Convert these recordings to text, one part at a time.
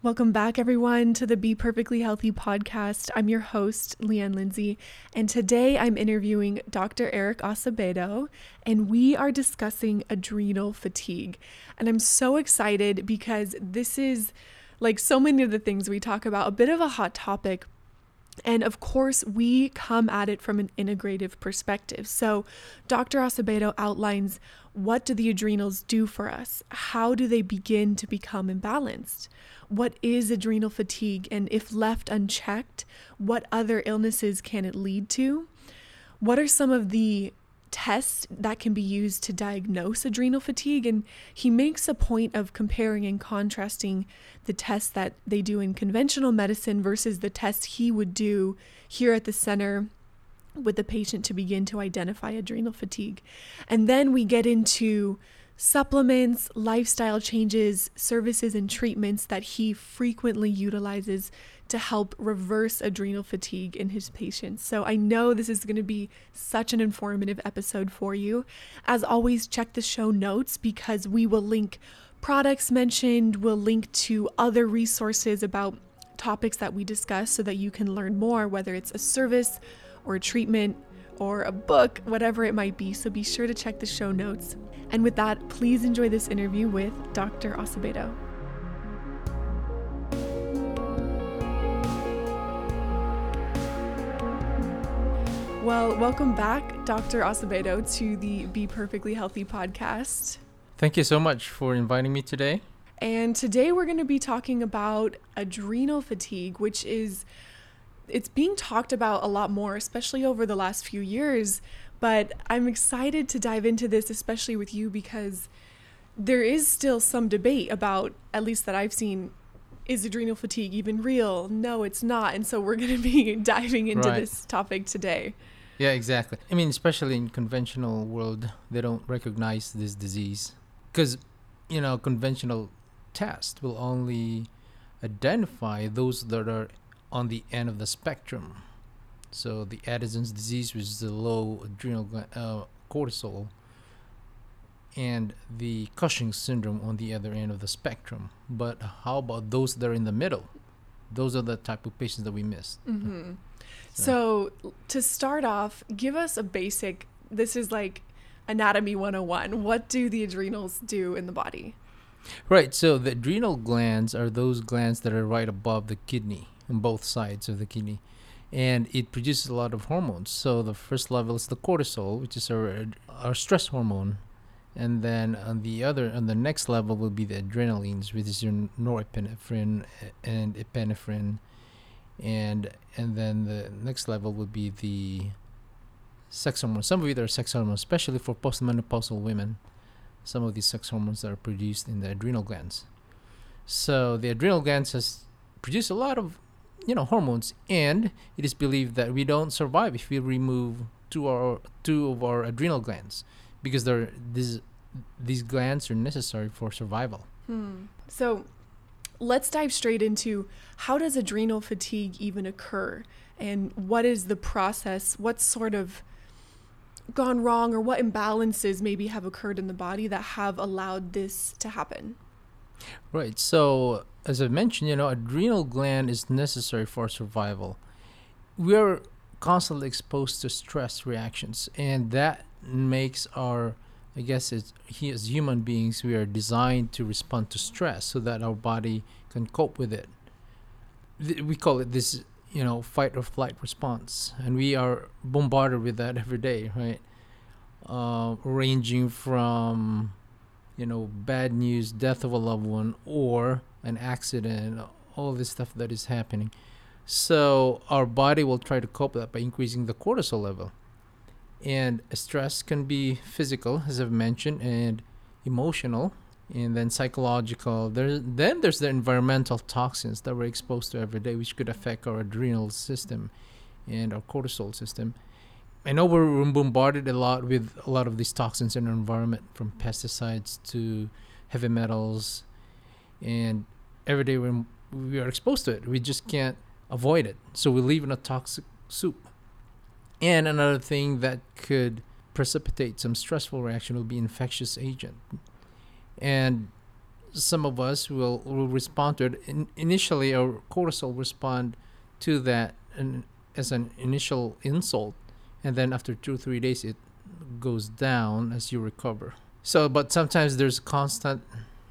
Welcome back, everyone, to the Be Perfectly Healthy podcast. I'm your host, Leanne Lindsay, and today I'm interviewing Dr. Eric Acevedo, and we are discussing adrenal fatigue. And I'm so excited because this is, like so many of the things we talk about, a bit of a hot topic. And of course, we come at it from an integrative perspective. So, Dr. Acevedo outlines what do the adrenals do for us? How do they begin to become imbalanced? what is adrenal fatigue and if left unchecked, what other illnesses can it lead to? What are some of the tests that can be used to diagnose adrenal fatigue? And he makes a point of comparing and contrasting the tests that they do in conventional medicine versus the tests he would do here at the center with the patient to begin to identify adrenal fatigue. And then we get into supplements, lifestyle changes, services, and treatments that he frequently utilizes to help reverse adrenal fatigue in his patients. So I know this is going to be such an informative episode for you. As always, check the show notes because we will link products mentioned, we'll link to other resources about topics that we discuss so that you can learn more, whether it's a service or a treatment or a book, whatever it might be. So be sure to check the show notes. And with that, please enjoy this interview with Dr. Acevedo. Well, welcome back, Dr. Acevedo, to the Be Perfectly Healthy podcast. Thank you so much for inviting me today. And today we're going to be talking about adrenal fatigue, which is it's being talked about a lot more, especially over the last few years. But I'm excited to dive into this, especially with you, because there is still some debate about, at least that I've seen, is adrenal fatigue even real? No, it's not. And so we're going to be diving into right. this topic today. Yeah, exactly. I mean, especially in conventional world, they don't recognize this disease because, you know, conventional test will only identify those that are on the end of the spectrum. So the Addison's disease, which is the low adrenal uh, cortisol, and the Cushing syndrome on the other end of the spectrum. But how about those that are in the middle? Those are the type of patients that we miss. Mm-hmm. So. so to start off, give us a basic. This is like anatomy 101. What do the adrenals do in the body? Right. So the adrenal glands are those glands that are right above the kidney on both sides of the kidney and it produces a lot of hormones so the first level is the cortisol which is our, our stress hormone and then on the other on the next level will be the adrenalines which is your norepinephrine and epinephrine and and then the next level would be the sex hormones. Some of it are sex hormones especially for postmenopausal women some of these sex hormones are produced in the adrenal glands. So the adrenal glands has produce a lot of you know hormones and it is believed that we don't survive if we remove two or two of our adrenal glands because they're these these glands are necessary for survival. Hmm. so let's dive straight into how does adrenal fatigue even occur and what is the process what sort of gone wrong or what imbalances maybe have occurred in the body that have allowed this to happen Right. So, as I mentioned, you know, adrenal gland is necessary for survival. We are constantly exposed to stress reactions, and that makes our I guess it's he, as human beings, we are designed to respond to stress so that our body can cope with it. We call it this, you know, fight or flight response, and we are bombarded with that every day, right? Uh, ranging from you know, bad news, death of a loved one, or an accident, all this stuff that is happening. So our body will try to cope with that by increasing the cortisol level. And stress can be physical, as I've mentioned, and emotional, and then psychological. There, then there's the environmental toxins that we're exposed to every day, which could affect our adrenal system and our cortisol system. I know we're bombarded a lot with a lot of these toxins in our environment, from pesticides to heavy metals, and every day we we are exposed to it. We just can't avoid it, so we live in a toxic soup. And another thing that could precipitate some stressful reaction will be infectious agent. And some of us will, will respond to it. In, initially, our cortisol respond to that and as an initial insult, and then after two or three days, it goes down as you recover. So, but sometimes there's constant,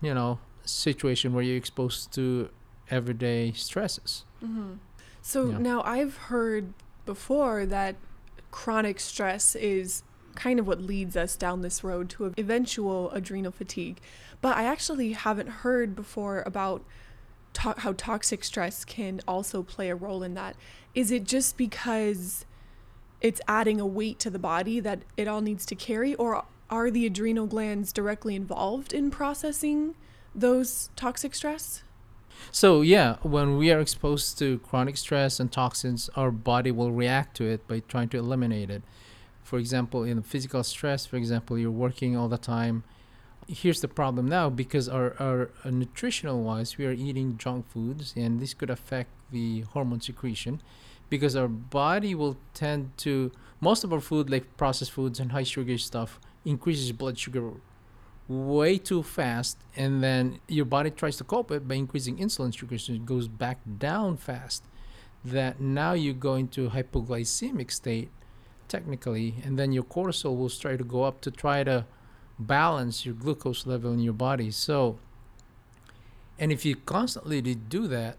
you know, situation where you're exposed to everyday stresses. Mm-hmm. So Yeah. now I've heard before that chronic stress is kind of what leads us down this road to eventual adrenal fatigue. But I actually haven't heard before about to- how toxic stress can also play a role in that. Is it just because it's adding a weight to the body that it all needs to carry, or are the adrenal glands directly involved in processing those toxic stress? So yeah, when we are exposed to chronic stress and toxins, our body will react to it by trying to eliminate it. For example, in physical stress, for example, you're working all the time. Here's the problem now because our, our uh, nutritional wise, we are eating junk foods, and this could affect the hormone secretion because our body will tend to most of our food like processed foods and high sugar stuff increases blood sugar way too fast and then your body tries to cope it by increasing insulin it goes back down fast. That now you go into hypoglycemic state technically and then your cortisol will start to go up to try to balance your glucose level in your body. So and if you constantly do that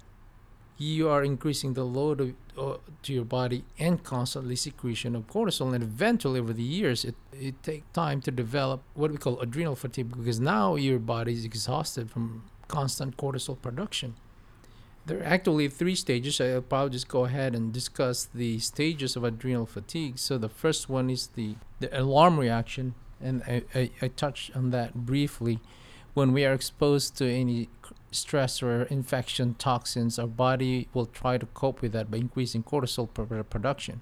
you are increasing the load of, Uh, to your body and constantly secretion of cortisol and eventually over the years it, it takes time to develop what we call adrenal fatigue because now your body is exhausted from constant cortisol production. There are actually three stages. I'll probably just go ahead and discuss the stages of adrenal fatigue. So the first one is the, the alarm reaction and I, I, I touched on that briefly. When we are exposed to any stress or infection toxins, our body will try to cope with that by increasing cortisol production.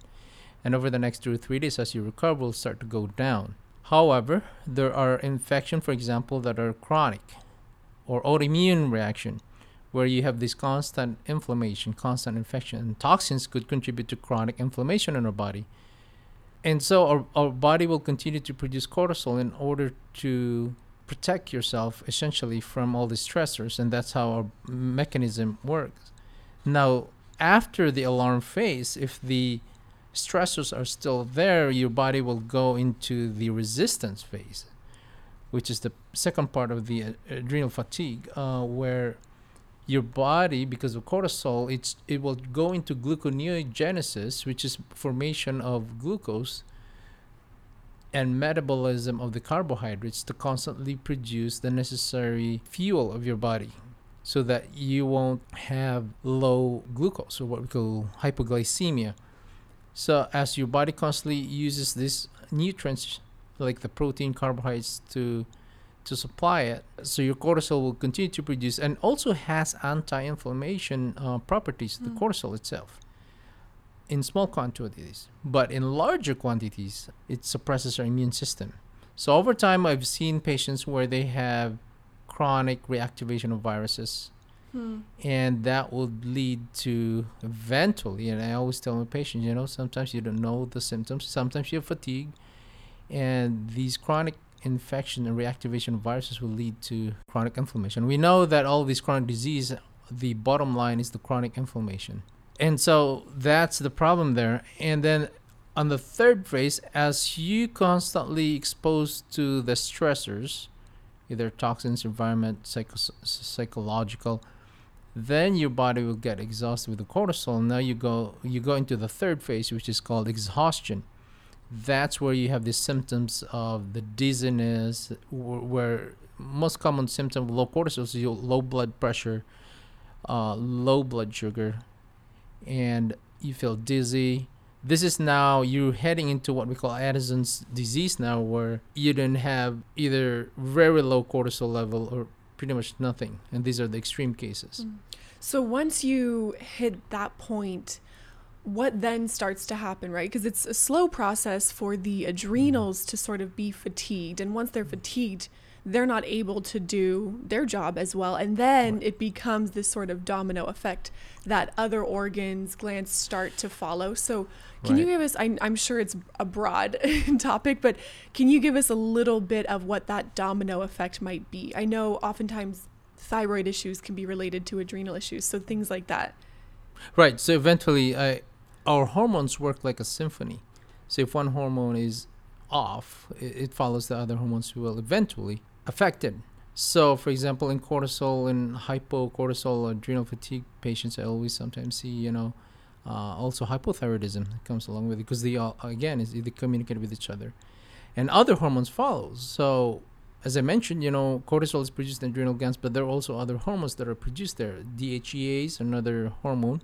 And over the next two or three days, as you recover, will start to go down. However, there are infections, for example, that are chronic or autoimmune reaction, where you have this constant inflammation, constant infection, and toxins could contribute to chronic inflammation in our body. And so our, our body will continue to produce cortisol in order to protect yourself essentially from all the stressors and that's how our mechanism works. Now after the alarm phase if the stressors are still there your body will go into the resistance phase which is the second part of the adrenal fatigue uh, where your body because of cortisol it's it will go into gluconeogenesis which is formation of glucose and metabolism of the carbohydrates to constantly produce the necessary fuel of your body so that you won't have low glucose or what we call hypoglycemia. So as your body constantly uses these nutrients like the protein carbohydrates to to supply it so your cortisol will continue to produce and also has anti-inflammation uh, properties the Mm. cortisol itself in small quantities, but in larger quantities, it suppresses our immune system. So over time, I've seen patients where they have chronic reactivation of viruses, Hmm. and that would lead to eventually. And I always tell my patients, you know, sometimes you don't know the symptoms. Sometimes you have fatigue, and these chronic infection and reactivation of viruses will lead to chronic inflammation. We know that all these chronic disease, the bottom line is the chronic inflammation and so that's the problem there. And then on the third phase as you constantly exposed to the stressors either toxins environment psycho- psychological then your body will get exhausted with the cortisol. Now you go you go into the third phase which is called exhaustion. That's where you have the symptoms of the dizziness where most common symptom of low cortisol is low blood pressure uh, low blood sugar and you feel dizzy. This is now you're heading into what we call Addison's disease now, where you don't have either very low cortisol level or pretty much nothing, and these are the extreme cases. Mm. So once you hit that point, what then starts to happen, right? Because it's a slow process for the adrenals to sort of be fatigued. And once they're fatigued, they're not able to do their job as well. And then Right. it becomes this sort of domino effect that other organs, glands start to follow. So, can you give us, I, I'm sure it's a broad topic, but can you give us a little bit of what that domino effect might be? I know oftentimes thyroid issues can be related to adrenal issues. So things like that. Right. So eventually, I, our hormones work like a symphony. So if one hormone is off, it, it follows the other hormones will eventually affect it. So, for example, in cortisol and hypocortisol adrenal fatigue patients, I always sometimes see, you know, uh, also hypothyroidism comes along with it because they all, again, is they communicate with each other, and other hormones follows. So, as I mentioned, you know, cortisol is produced in adrenal glands, but there are also other hormones that are produced there. DHEA is another hormone,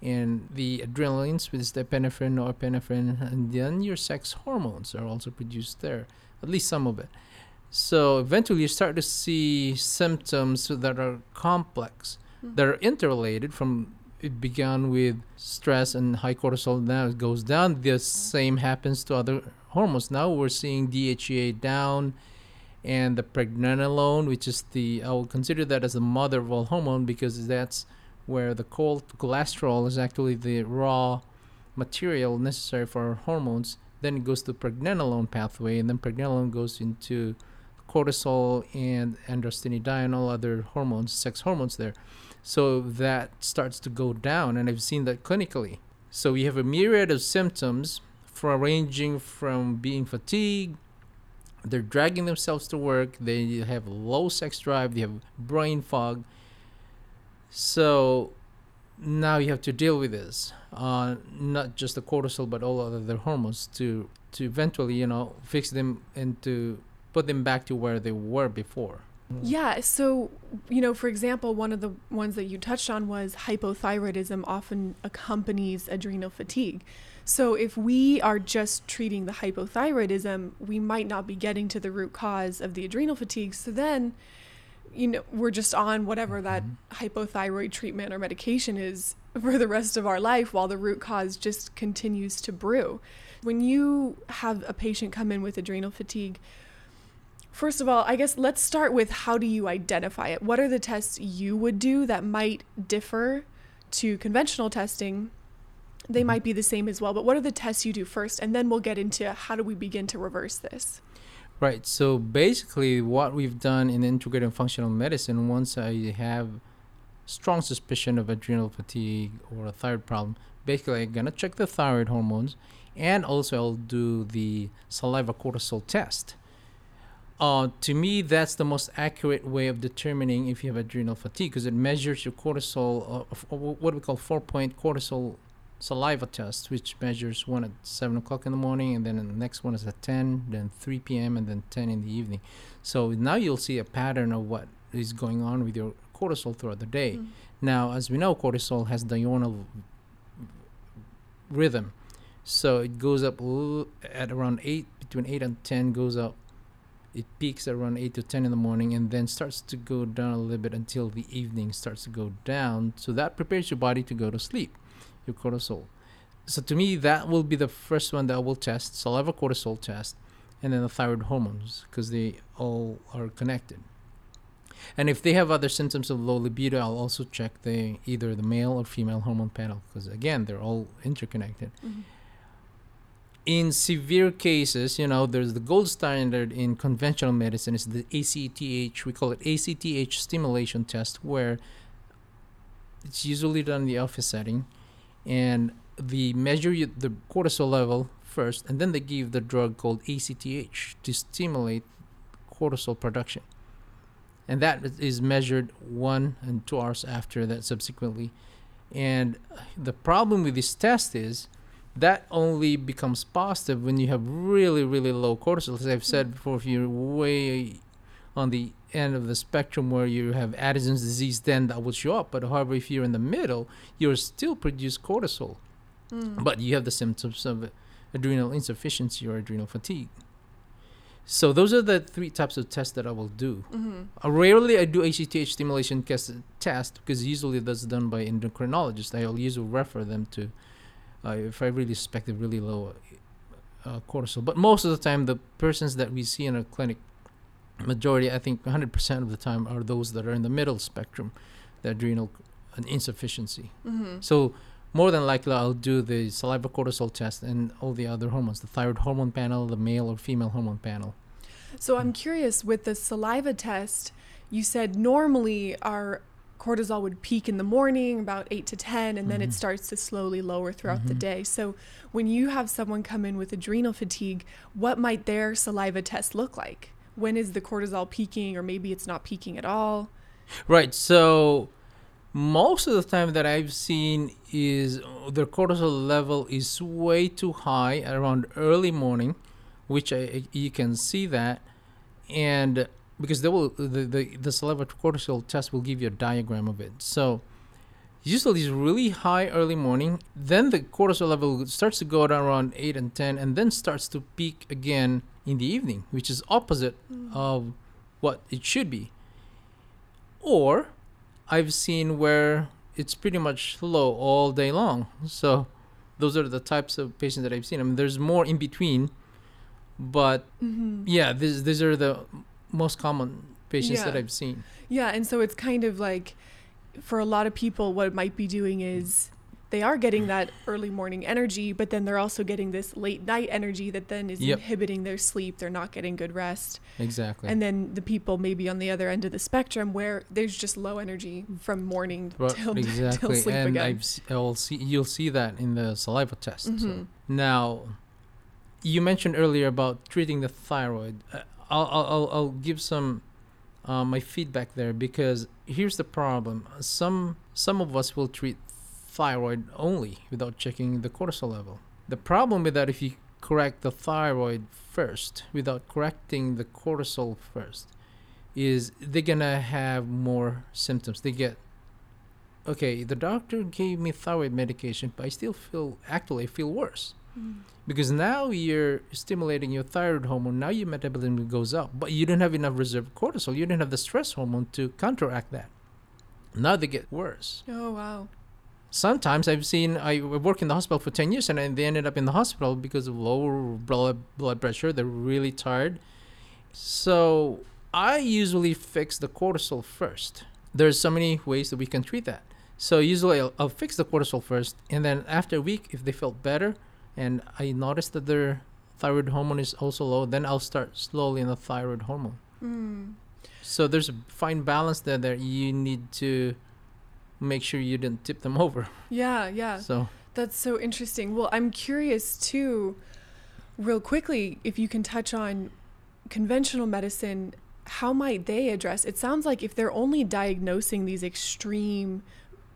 and the adrenalines, which is the epinephrine, or norepinephrine, and then your sex hormones are also produced there, at least some of it. So eventually, you start to see symptoms that are complex, Mm. that are interrelated. From it began with stress and high cortisol, now it goes down. The same happens to other hormones. Now we're seeing DHEA down, and the pregnenolone, which is the I will consider that as the mother of all hormone because that's where the cold cholesterol is actually the raw material necessary for our hormones. Then it goes to pregnenolone pathway, and then pregnenolone goes into cortisol and androstenedione all other hormones, sex hormones there. So that starts to go down, and I've seen that clinically. So we have a myriad of symptoms, from ranging from being fatigued, they're dragging themselves to work, they have low sex drive, they have brain fog. So now you have to deal with this, uh, not just the cortisol, but all other hormones to to eventually, you know, fix them and to put them back to where they were before. Yeah. So, you know, for example, one of the ones that you touched on was hypothyroidism often accompanies adrenal fatigue. So, if we are just treating the hypothyroidism, we might not be getting to the root cause of the adrenal fatigue. So then, you know, we're just on whatever that mm-hmm. hypothyroid treatment or medication is for the rest of our life while the root cause just continues to brew. When you have a patient come in with adrenal fatigue, First of all, I guess let's start with how do you identify it? What are the tests you would do that might differ to conventional testing? They mm-hmm. might be the same as well, but what are the tests you do first? And then we'll get into how do we begin to reverse this? Right. So basically, what we've done in integrative functional medicine, once I have strong suspicion of adrenal fatigue or a thyroid problem, basically I'm gonna check the thyroid hormones, and also I'll do the saliva cortisol test. Uh, to me, that's the most accurate way of determining if you have adrenal fatigue because it measures your cortisol, uh, uh, what we call four-point cortisol saliva test, which measures one at seven o'clock in the morning, and then the next one is at ten, then three p.m., and then ten in the evening. So now you'll see a pattern of what is going on with your cortisol throughout the day. Mm. Now, as we know, cortisol has diurnal rhythm, so it goes up at around eight, between eight and ten, goes up. It peaks around eight to ten in the morning, and then starts to go down a little bit until the evening starts to go down. So that prepares your body to go to sleep, your cortisol. So to me, that will be the first one that I will test, So I'll have a cortisol test, and then the thyroid hormones, because they all are connected. And if they have other symptoms of low libido, I'll also check the either the male or female hormone panel, because again, they're all interconnected. Mhm. In severe cases, you know, there's the gold standard in conventional medicine is the ACTH. We call it ACTH stimulation test, where it's usually done in the office setting, and they measure the cortisol level first, and then they give the drug called ACTH to stimulate cortisol production, and that is measured one and two hours after that subsequently. And the problem with this test is that only becomes positive when you have really, really low cortisol. As I've said before, if you're way on the end of the spectrum where you have Addison's disease, then that will show up. But however, if you're in the middle, you're still produce cortisol, Mm. but you have the symptoms of adrenal insufficiency or adrenal fatigue. So those are the three types of tests that I will do. Mhm. Uh, rarely I do ACTH stimulation test, test because usually that's done by endocrinologists. I'll usually refer them to uh, if I really suspect a really low uh, cortisol. But most of the time, the persons that we see in our clinic, majority, I think 100% of the time, are those that are in the middle spectrum, the adrenal insufficiency. Mhm. So more than likely, I'll do the saliva cortisol test and all the other hormones, the thyroid hormone panel, the male or female hormone panel. So I'm curious with the saliva test, you said normally our cortisol would peak in the morning about 8 to 10 and then Mhm. it starts to slowly lower throughout the Mhm. day. So when you have someone come in with adrenal fatigue, what might their saliva test look like? When is the cortisol peaking or maybe it's not peaking at all? Right. So most of the time that I've seen is their cortisol level is way too high around early morning, which I, you can see that, and because they will the, the the saliva cortisol test will give you a diagram of it. So usually it's really high early morning, then the cortisol level starts to go down around eight and ten, and then starts to peak again in the evening, which is opposite of what it should be. Or I've seen where it's pretty much low all day long. So those are the types of patients that I've seen. I mean, there's more in between, but Mhm. yeah, these these are the most common patients that I've seen. Yeah, and so it's kind of like for a lot of people, what it might be doing is they are getting that early morning energy, but then they're also getting this late night energy that then is Yep. inhibiting their sleep. They're not getting good rest. Exactly. And then the people maybe on the other end of the spectrum where there's just low energy from morning Right, till, till exactly, sleep and again. I've s- I'll see you'll see that in the saliva test. So. Mhm. Now, you mentioned earlier about treating the thyroid. Uh, I'll, I'll, I'll, give some uh, my feedback there because here's the problem. Some some of us will treat thyroid only without checking the cortisol level. The problem with that, if you correct the thyroid first without correcting the cortisol first, is they're gonna have more symptoms. They get okay. The doctor gave me thyroid medication, but I still feel actually I feel worse Mm. because now you're stimulating your thyroid hormone now your metabolism goes up but you don't have enough reserve cortisol you don't have the stress hormone to counteract that now they get worse Oh, wow. sometimes i've seen i work in the hospital for 10 years and I- they ended up in the hospital because of lower blood, blood pressure they're really tired so i usually fix the cortisol first there's so many ways that we can treat that so usually I'll, I'll fix the cortisol first and then after a week if they felt better and I notice that their thyroid hormone is also low, then I'll start slowly on the thyroid hormone. Mm. So there's a fine balance there that you need to make sure you didn't tip them over. Yeah, yeah. So That's so interesting. Well, I'm curious too, real quickly, if you can touch on conventional medicine, how might they address? It sounds like if they're only diagnosing these extreme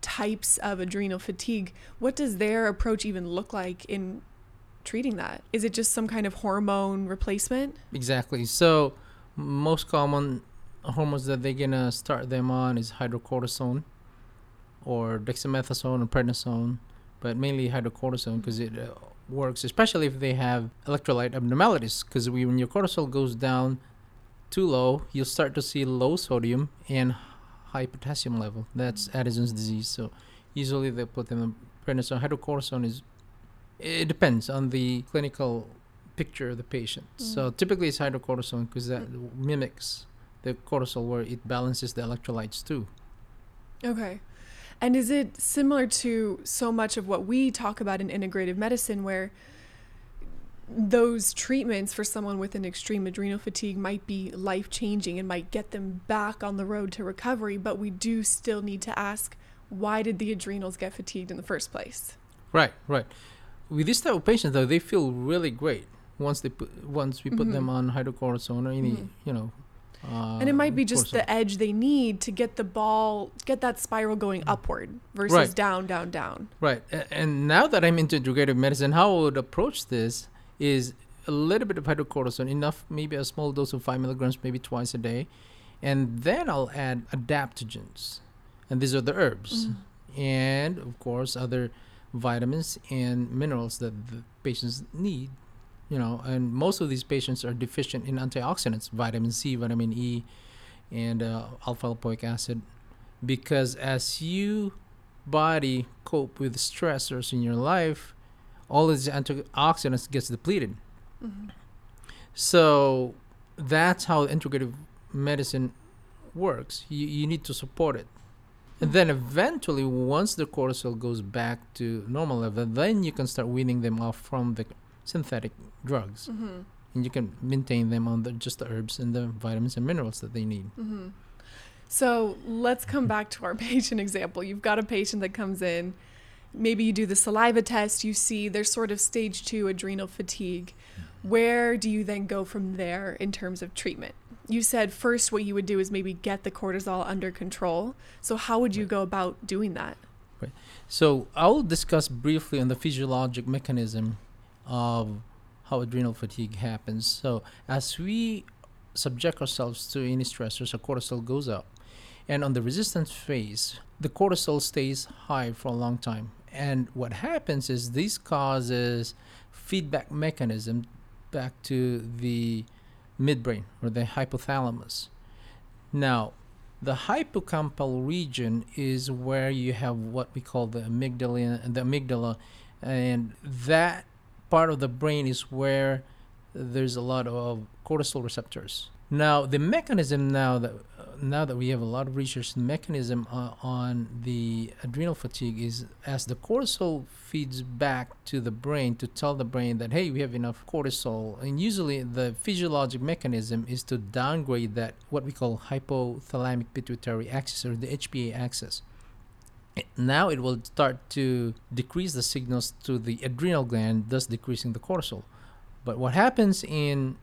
types of adrenal fatigue, what does their approach even look like in treating that? Is it just some kind of hormone replacement? exactly. So most common hormones that they're gonna start them on is hydrocortisone or dexamethasone or prednisone, but mainly hydrocortisone because it uh, works, especially if they have electrolyte abnormalities. Because when your cortisol goes down too low, you'll start to see low sodium and high potassium level. That's mm. Addison's disease. So usually they put them on prednisone. Hydrocortisone is it depends on the clinical picture of the patient. Mm. So typically it's hydrocortisone because that mm. mimics the cortisol where it balances the electrolytes too. Okay. And is it similar to so much of what we talk about in integrative medicine where those treatments for someone with an extreme adrenal fatigue might be life changing and might get them back on the road to recovery, but we do still need to ask why did the adrenals get fatigued in the first place? Right, right. With this type of patient, though, they feel really great once they put once we put them Mhm. on hydrocortisone or any Mhm. you know. Uh, and it might be just cortisone. the edge they need to get the ball, get that spiral going upward versus Right. down, down, down. Right. And now that I'm into integrative medicine, how I would approach this is a little bit of hydrocortisone, enough, maybe a small dose of five milligrams, maybe twice a day. And then I'll add adaptogens. And these are the herbs. And of course, other vitamins and minerals that the patients need. You know, and most of these patients are deficient in antioxidants, vitamin C, vitamin E, and uh, alpha lipoic acid. Because as you body cope with stressors in your life, all these antioxidants gets depleted. Mhm. So that's how integrative medicine works. You, you need to support it. And then eventually, once the cortisol goes back to normal level, then you can start weaning them off from the synthetic drugs. Mhm. And you can maintain them on the, just the herbs and the vitamins and minerals that they need. hmm So let's come back to our patient example. You've got a patient that comes in, maybe you do the saliva test, you see there's sort of stage two adrenal fatigue. Where do you then go from there in terms of treatment? You said first what you would do is maybe get the cortisol under control. So, how would you go about doing that? So I'll discuss briefly on the physiologic mechanism of how adrenal fatigue happens. So as we subject ourselves to any stressors, our cortisol goes up. And on the resistance phase, the cortisol stays high for a long time. And what happens is this causes feedback mechanism back to the midbrain or the hypothalamus. Now, the hippocampal region is where you have what we call the amygdala, the amygdala, and that part of the brain is where there's a lot of cortisol receptors. Now, the mechanism now that now that we have a lot of research, mechanism uh, on the adrenal fatigue is as the cortisol feeds back to the brain to tell the brain that hey, we have enough cortisol. And usually, the physiologic mechanism is to downgrade that what we call hypothalamic pituitary axis or the HPA axis. Now it will start to decrease the signals to the adrenal gland, thus decreasing the cortisol. But what happens in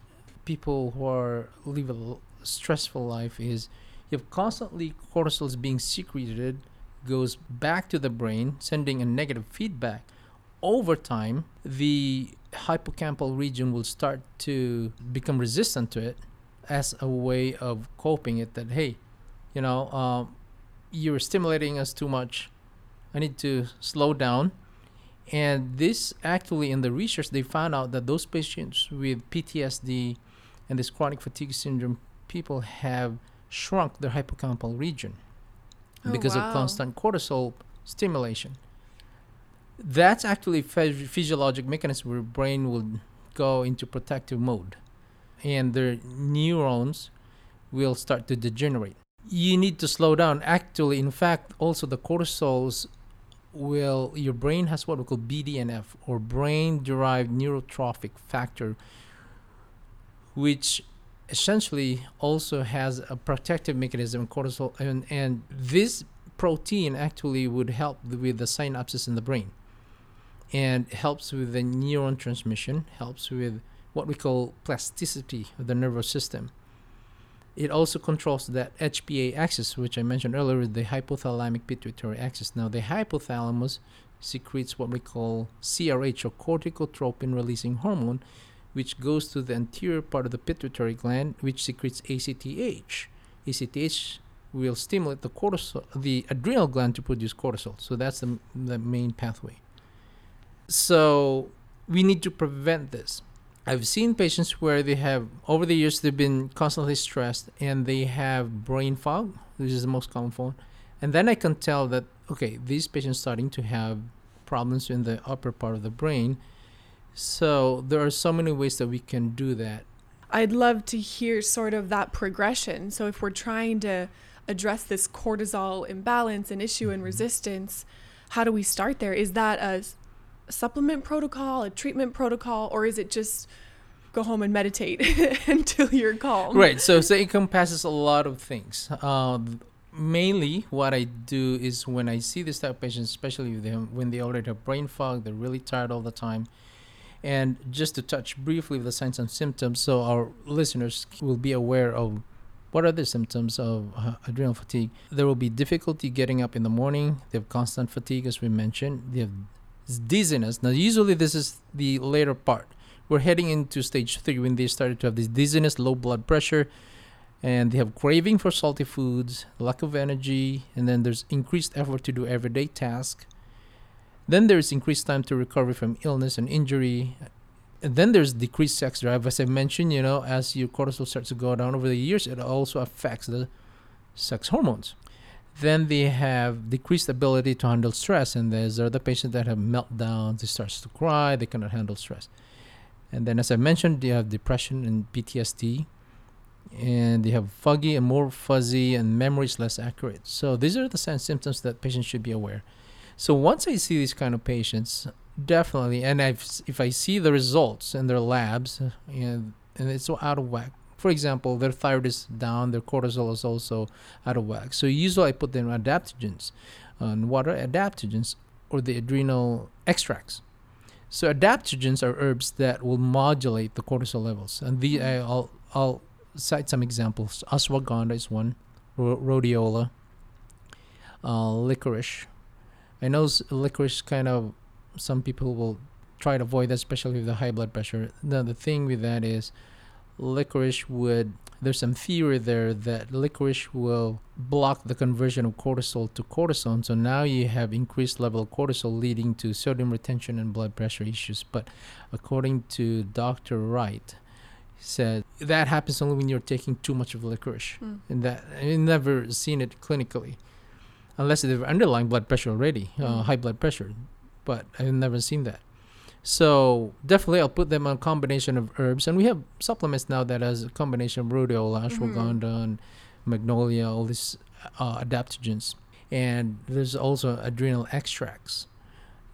people who are live a stressful life is you have constantly cortisol is being secreted goes back to the brain sending a negative feedback over time the hippocampal region will start to become resistant to it as a way of coping it that hey you know um, you're stimulating us too much. I need to slow down. And this actually in the research they found out that those patients with ptsd and this chronic fatigue syndrome people have shrunk their hippocampal region Oh, because wow. of constant cortisol stimulation. That's actually phys- physiologic mechanism where brain will go into protective mode, and their neurons will start to degenerate. You need to slow down. Actually, in fact, also the cortisols will your brain has what we call BDNF or brain derived neurotrophic factor, which essentially also has a protective mechanism cortisol and, and this protein actually would help with the synapses in the brain. And helps with the neuron transmission helps with what we call plasticity of the nervous system. It also controls that hpa axis which i mentioned earlier the hypothalamic pituitary axis. Now the hypothalamus secretes what we call crh or corticotropin releasing hormone which goes to the anterior part of the pituitary gland, which secretes ACTH. ACTH will stimulate the cortisol, the adrenal gland to produce cortisol. So that's the, the main pathway. So we need to prevent this. I've seen patients where they have, over the years, they've been constantly stressed and they have brain fog, which is the most common form. And then I can tell that, okay, these patients starting to have problems in the upper part of the brain so there are so many ways that we can do that. I'd love to hear sort of that progression. So if we're trying to address this cortisol imbalance and issue and resistance, how do we start there? Is that a supplement protocol, a treatment protocol, or is it just go home and meditate until you're calm? Right. So, so it encompasses a lot of things. Um, mainly, what I do is when I see this type of patients, especially with them, when they already have brain fog, they're really tired all the time. And just to touch briefly the signs and symptoms, so our listeners will be aware of what are the symptoms of uh, adrenal fatigue. There will be difficulty getting up in the morning. They have constant fatigue, as we mentioned. They have dizziness. Now, usually this is the later part. We're heading into stage three when they started to have this dizziness, low blood pressure, and they have craving for salty foods, lack of energy, and then there's increased effort to do everyday tasks. Then there's increased time to recover from illness and injury. And then there's decreased sex drive. As I mentioned, you know, as your cortisol starts to go down over the years, it also affects the sex hormones. Then they have decreased ability to handle stress, and there's other patients that have meltdowns. They starts to cry. They cannot handle stress. And then, as I mentioned, they have depression and PTSD, and they have foggy and more fuzzy, and memory is less accurate. So these are the signs symptoms that patients should be aware. So once I see these kind of patients, definitely, and I've, if I see the results in their labs, uh, and and it's out of whack For example, their thyroid is down, their cortisol is also out of whack. So usually I put them adaptogens. And what are adaptogens? Or the adrenal extracts. So adaptogens are herbs that will modulate the cortisol levels. And the Mm-hmm. I'll I'll cite some examples. Ashwagandha is one, rhodiola, uh, licorice. I know licorice kind of some people will try to avoid that, especially with the high blood pressure. Now the thing with that is licorice would there's some theory there that licorice will block the conversion of cortisol to cortisone so now you have increased level of cortisol leading to sodium retention and blood pressure issues but according to dr wright said that happens only when you're taking too much of licorice Mm. and that i've never seen it clinically unless they have underlying blood pressure already uh, Mm. high blood pressure. But i've never seen that. So definitely i'll put them on a combination of herbs. And we have supplements now that has a combination of rhodiola ashwagandha and magnolia all these uh, adaptogens. And there's also adrenal extracts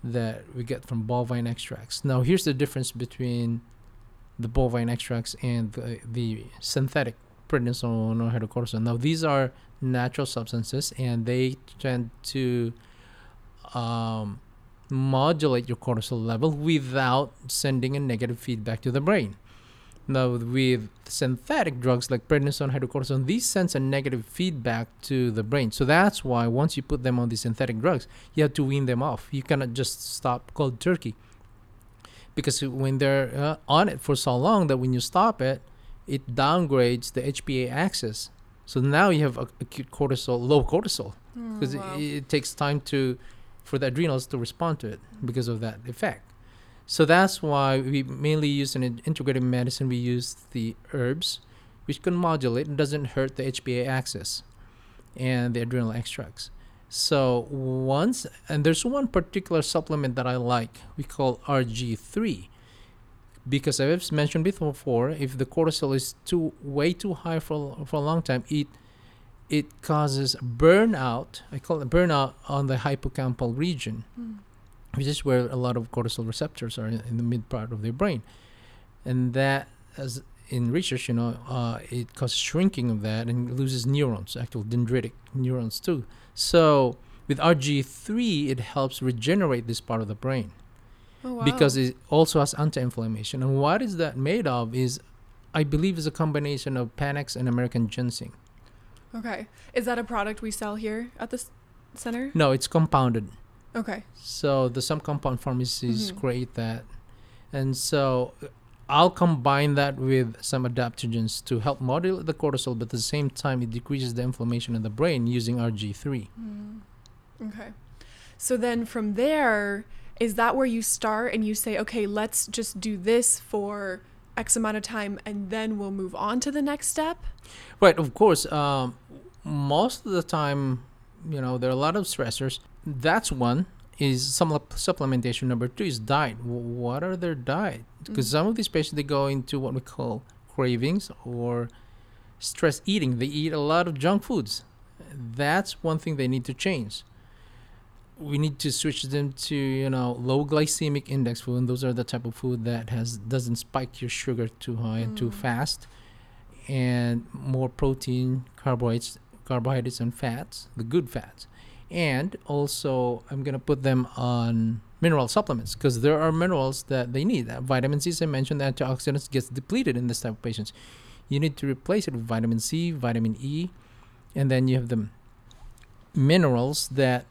that we get from bovine extracts. Now here's the difference between the bovine extracts and the, the synthetic prednisone or hydrocortisone now these are natural substances and they tend to um, modulate your cortisol level without sending a negative feedback to the brain. Now, with synthetic drugs like prednisone, hydrocortisone, these sends a negative feedback to the brain. So that's why once you put them on these synthetic drugs, you have to wean them off. You cannot just stop cold turkey, because when they're uh, on it for so long that when you stop it, it downgrades the HPA axis. So now you have acute cortisol, low cortisol. Mm, because Oh, wow. it, it takes time to for the adrenals to respond to it because of that effect. So that's why we mainly use in- integrative medicine. We use the herbs which can modulate and doesn't hurt the hpa axis and the adrenal extracts. So once and there's one particular supplement that i like. We call rg3 because i've mentioned before if the cortisol is too way too high for, for a long time it it causes burnout. I call it burnout on the hippocampal region, Mm. which is where a lot of cortisol receptors are in, in the mid part of the brain, and that, as in research, you know, uh, it causes shrinking of that and loses neurons, actual dendritic neurons too. So with RG3, it helps regenerate this part of the brain Oh, wow. because it also has anti-inflammation. And what is that made of? Is I believe is a combination of Panax and American ginseng. okay, is that a product we sell here at the s- center? No, it's compounded. Okay. So the some compound pharmacies Mhm. create that, and so I'll combine that with some adaptogens to help modulate the cortisol, but at the same time it decreases the inflammation in the brain using RG3. Mm. Okay. So then from there, is that where you start and you say, okay, let's just do this for X amount of time and then we'll move on to the next step? Right, of course. Um, most of the time, you know, there are a lot of stressors. That's one. Is some supplementation. Number two is diet. What are their diet? Because Mhm. some of these patients they go into what we call cravings or stress eating. They eat a lot of junk foods. That's one thing they need to change. We need to switch them to you know low glycemic index food. And those are the type of food that has doesn't spike your sugar too high and too Mm. fast, and more protein, carbohydrates, carbohydrates and fats, the good fats. And also, I'm gonna put them on mineral supplements because there are minerals that they need. Uh, vitamin C, as I mentioned, the antioxidants gets depleted in this type of patients. You need to replace it with vitamin C, vitamin E, and then you have the minerals that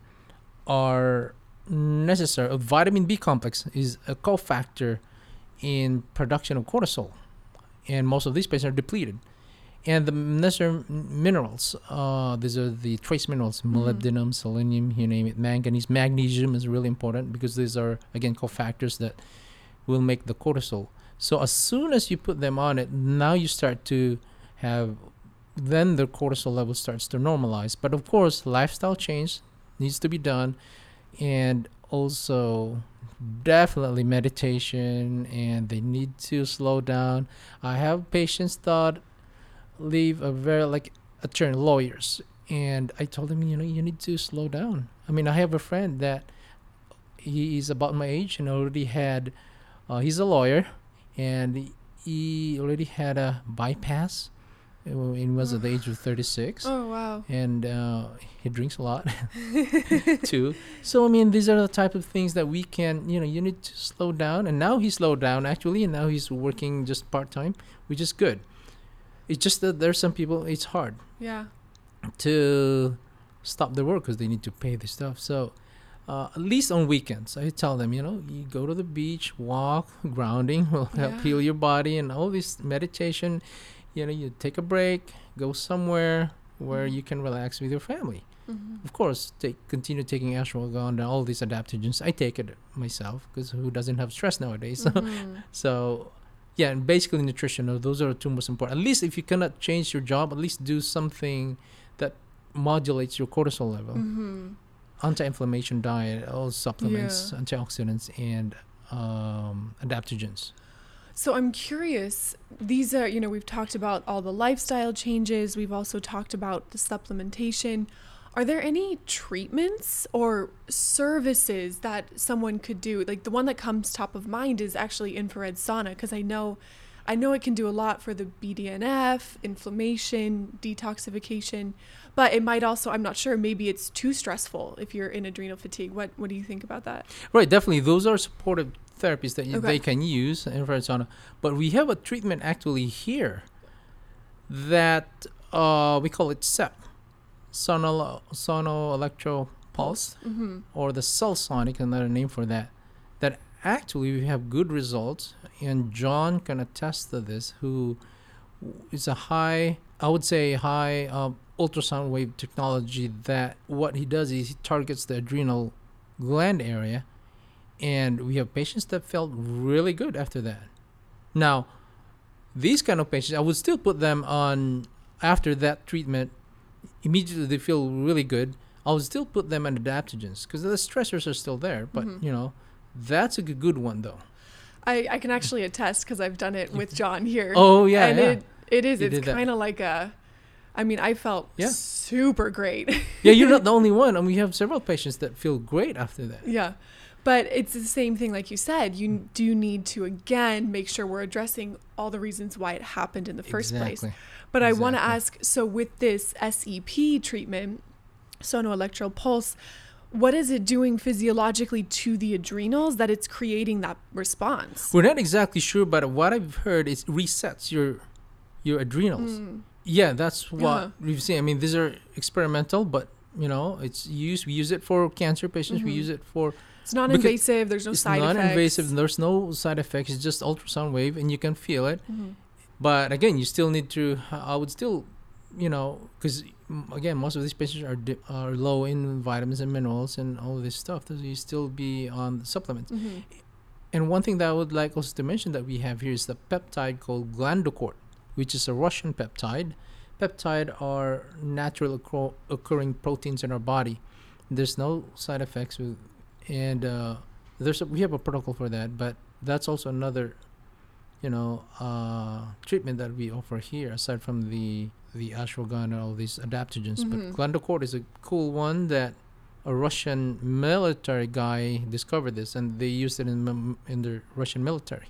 are necessary. Vitamin B complex is a cofactor in production of cortisol, and most of these patients are depleted. And the necessary minerals, uh, these are the trace minerals: Mhm. molybdenum, selenium, you name it, manganese, magnesium is really important because these are again cofactors that will make the cortisol. So as soon as you put them on it, now you start to have then the cortisol level starts to normalize. But of course, lifestyle change needs to be done, and also definitely meditation, and they need to slow down. I have patients that leave a very like attorney lawyers, and I told them, you know, you need to slow down. I mean, I have a friend that he is about my age and already had. Uh, he's a lawyer, and he already had a bypass. It He was at the age of 36. Oh wow. and uh, he drinks a lot too. So I mean, these are the type of things that we can, you know, you need to slow down. And now he slowed down actually, and now he's working just part time, which is good. It's just that there's some people it's hard Yeah. to stop their work because they need to pay the stuff. So. Uh, at least on weekends, I tell them, you know, you go to the beach, walk, grounding will help Yeah. heal your body, and all this meditation. You know, you take a break, go somewhere where Mhm. you can relax with your family Mhm. of course take continue taking ashwagandha all these adaptogens i take it myself because who doesn't have stress nowadays so, Mhm. so yeah and basically nutrition those are the two most important at least if you cannot change your job at least do something that modulates your cortisol level Mhm. anti-inflammation diet all supplements antioxidants and um, adaptogens So I'm curious. These are, you know, we've talked about all the lifestyle changes. We've also talked about the supplementation. Are there any treatments or services that someone could do? Like the one that comes top of mind is actually infrared sauna because I know I know it can do a lot for the BDNF, inflammation, detoxification, but it might also I'm not sure maybe it's too stressful if you're in adrenal fatigue. What what do you think about that? Right, definitely. Those are supportive therapies that Okay. they can use infrared sauna. But we have a treatment actually here that uh, we call it SEP, sono sono electro pulse, Mhm. or the cell sonic, another name for that. That actually we have good results, and John can attest to this. Who is a high, I would say, high um, ultrasound wave technology. That what he does is he targets the adrenal gland area and we have patients that felt really good after that now these kind of patients i would still put them on after that treatment immediately they feel really good i would still put them on adaptogens because the stressors are still there but Mhm. you know that's a good one though I, I can actually attest because I've done it with John here. oh yeah, and yeah. it it is. You It's kind of like a. I mean, I felt Yeah. super great. yeah you're not the only one and we have several patients that feel great after that yeah, but it's the same thing, like you said. You do need to again make sure we're addressing all the reasons why it happened in the first place. exactly But I want to ask. So with this SEP treatment, sonoelectro pulse. What is it doing physiologically to the adrenals that it's creating that response? we're not exactly sure but what i've heard is resets your your adrenals Mm. Yeah, that's what Uh-huh. we've seen. I mean, these are experimental, but you know, it's used. We use it for cancer patients. We Mhm. use it for It's non-invasive. There's no it's side effects. non-invasive. There's no side effects. It's just ultrasound wave, and you can feel it. Mhm. But again, you still need to. I would still, you know, because again, most of these patients are di- are low in vitamins and minerals and all this stuff. So you still be on supplements. Mhm. And one thing that I would like also to mention that we have here is the peptide called glandocort, which is a Russian peptide. Peptide are natural occur- occurring proteins in our body. There's no side effects with, and uh, there's a, we have a protocol for that. But that's also another, you know, uh, treatment that we offer here aside from the the ashwagandha, and all these adaptogens. Mhm. But glandocort is a cool one that a Russian military guy discovered this, and they used it in in the Russian military.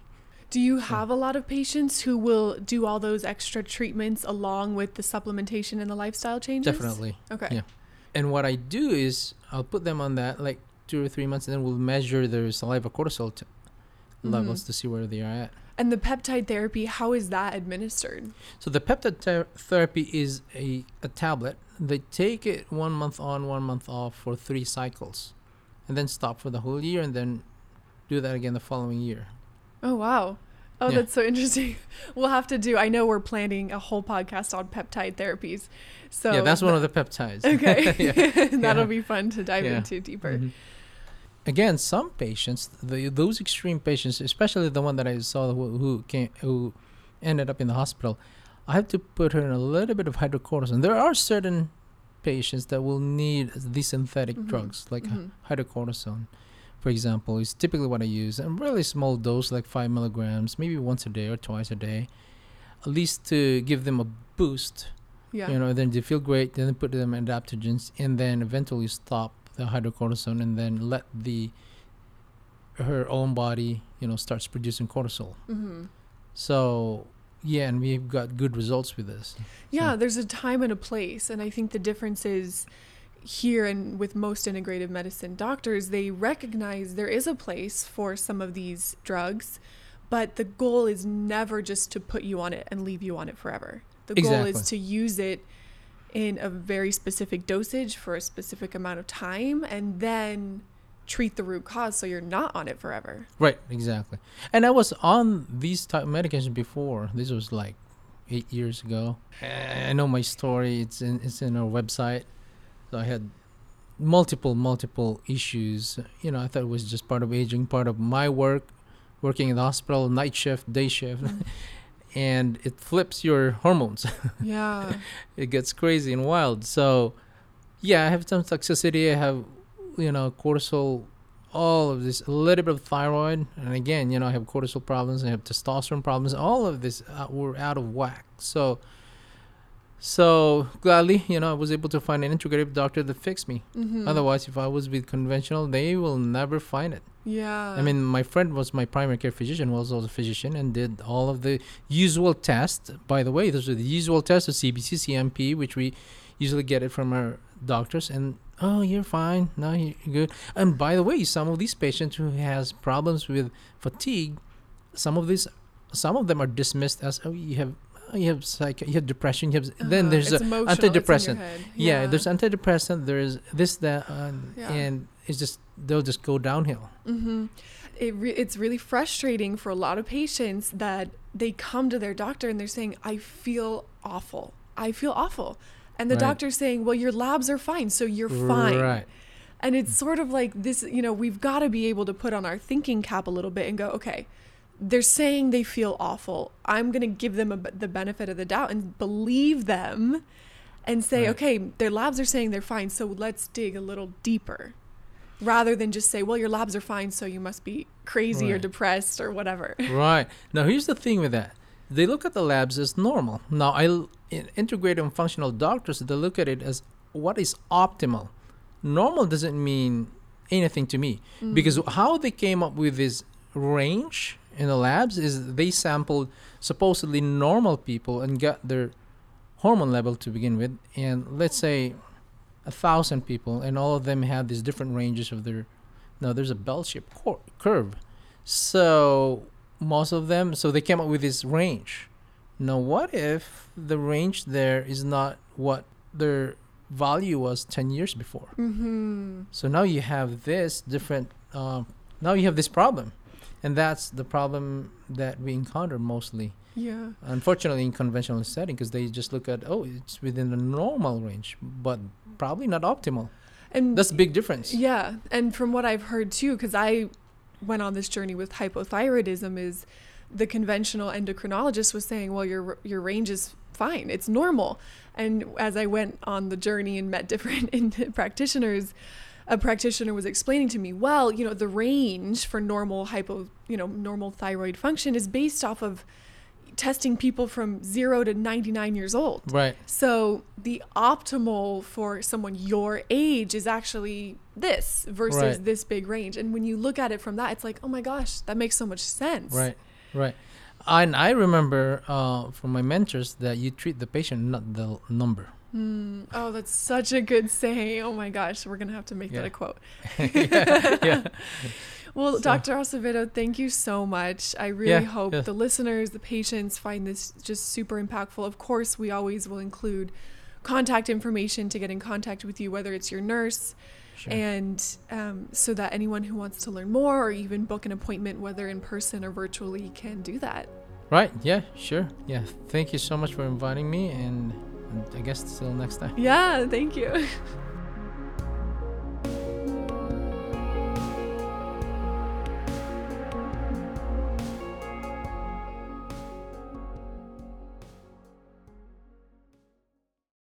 Do you have a lot of patients who will do all those extra treatments along with the supplementation and the lifestyle changes? Definitely. Okay. Yeah. And what I do is I'll put them on that like two or three months, and then we'll measure their saliva cortisol t- Mhm. levels to see where they are at. And the peptide therapy, how is that administered? So the peptide ther- therapy is a, a tablet. They take it one month on, one month off for three cycles, and then stop for the whole year, and then do that again the following year. Oh wow. Oh, Yeah. that's so interesting. We'll have to do. I know we're planning a whole podcast on peptide therapies. So yeah, that's one of the peptides. Okay. That'll be fun to dive into deeper. Mhm. Again, some patients, the, those extreme patients, especially the one that I saw who, who came, who ended up in the hospital, I have to put her in a little bit of hydrocortisone. There are certain patients that will need these synthetic Mhm. drugs, like Mhm. hydrocortisone, for example, is typically what I use, and really small dose, like five milligrams, maybe once a day or twice a day, at least to give them a boost Yeah. you know then they feel great then put them in adaptogens and then eventually stop the hydrocortisone and then let the her own body you know starts producing cortisol Mm-hmm. So yeah, and we've got good results with this. Yeah, there's a time and a place. And I think the difference is here and with most integrative medicine doctors, they recognize there is a place for some of these drugs, but the goal is never just to put you on it and leave you on it forever. The goal is to use it in a very specific dosage for a specific amount of time and then treat the root cause so you're not on it forever. Right, exactly. And I was on these type of medications before. This was like eight years ago. I know my story. It's in it's in our website. So I had multiple multiple issues. You know, I thought it was just part of aging, part of my work, working in the hospital, night shift, day shift, and it flips your hormones. Yeah. it gets crazy and wild. So, yeah, I have some toxicity. I have, you know, cortisol, all of this, a little bit of thyroid, and again, you know, I have cortisol problems. I have testosterone problems. All of this uh, were out of whack. So, so gladly, you know, I was able to find an integrative doctor that fixed me. Mhm. Otherwise, if I was with conventional, they will never find it. Yeah. I mean, my friend was my primary care physician, was also a physician, and did all of the usual tests. By the way, those are the usual tests of CBC, CMP, which we usually get it from our doctors. And oh, you're fine. No, you're good. And by the way, some of these patients who has problems with fatigue, some of these, some of them are dismissed as oh, you have. You have psych, you have depression. You have then Uh-huh. there's It's a emotional, it's antidepressant. head. yeah, there's antidepressant. There's this that, uh, Yeah. and it's just they'll just go downhill. mm-hmm. It re- it's really frustrating for a lot of patients that they come to their doctor and they're saying, "I feel awful. I feel awful," and the Right. doctor's saying, "Well, your labs are fine, so you're fine." Right. And it's sort of like this, you know, we've got to be able to put on our thinking cap a little bit and go, okay, they're saying they feel awful. I'm going to give them a, the benefit of the doubt and believe them and say, Right. okay, their labs are saying they're fine, so let's dig a little deeper. Rather than just say, well, your labs are fine, so you must be crazy or depressed or whatever. right. Now here's the thing with that. They look at the labs as normal. Now I, in integrative and functional doctors they look at it as what is optimal. Normal doesn't mean anything to me mm-hmm. because how they came up with this range in the labs is they sampled supposedly normal people and got their hormone level to begin with. And let's say a thousand people and all of them had these different ranges of their now there's a bell-shaped cor- curve. So most of them so they came up with this range. Now what if the range there is not what their value was 10 years before? Mm-hmm. so now you have this different um, now you have this problem and that's the problem that we encounter mostly Yeah. unfortunately in conventional setting because they just look at oh it's within the normal range but probably not optimal And that's a big difference Yeah, and from what I've heard too, because I went on this journey with hypothyroidism, is the conventional endocrinologist was saying, well, your your range is fine, it's normal. And as I went on the journey and met different practitioners, a practitioner was explaining to me, well, you know, the range for normal hypo, you know, normal thyroid function is based off of testing people from zero to 99 years old. right So the optimal for someone your age is actually this versus Right. this big range. And when you look at it from that, it's like, oh my gosh, that makes so much sense. Right, right. And I remember uh, from my mentors that you treat the patient, not the number. Hmm. Oh, that's such a good saying. Oh my gosh, we're gonna have to make that a quote. yeah, yeah. Well, So- Dr. Acevedo, thank you so much. I really Yeah, hope yeah. the listeners, the patients find this just super impactful. Of course, we always will include contact information to get in contact with you, whether it's your nurse, Sure. and um, so that anyone who wants to learn more or even book an appointment, whether in person or virtually, can do that. right, yeah, sure. Yeah, thank you so much for inviting me, and, and I guess till next time. Yeah, thank you.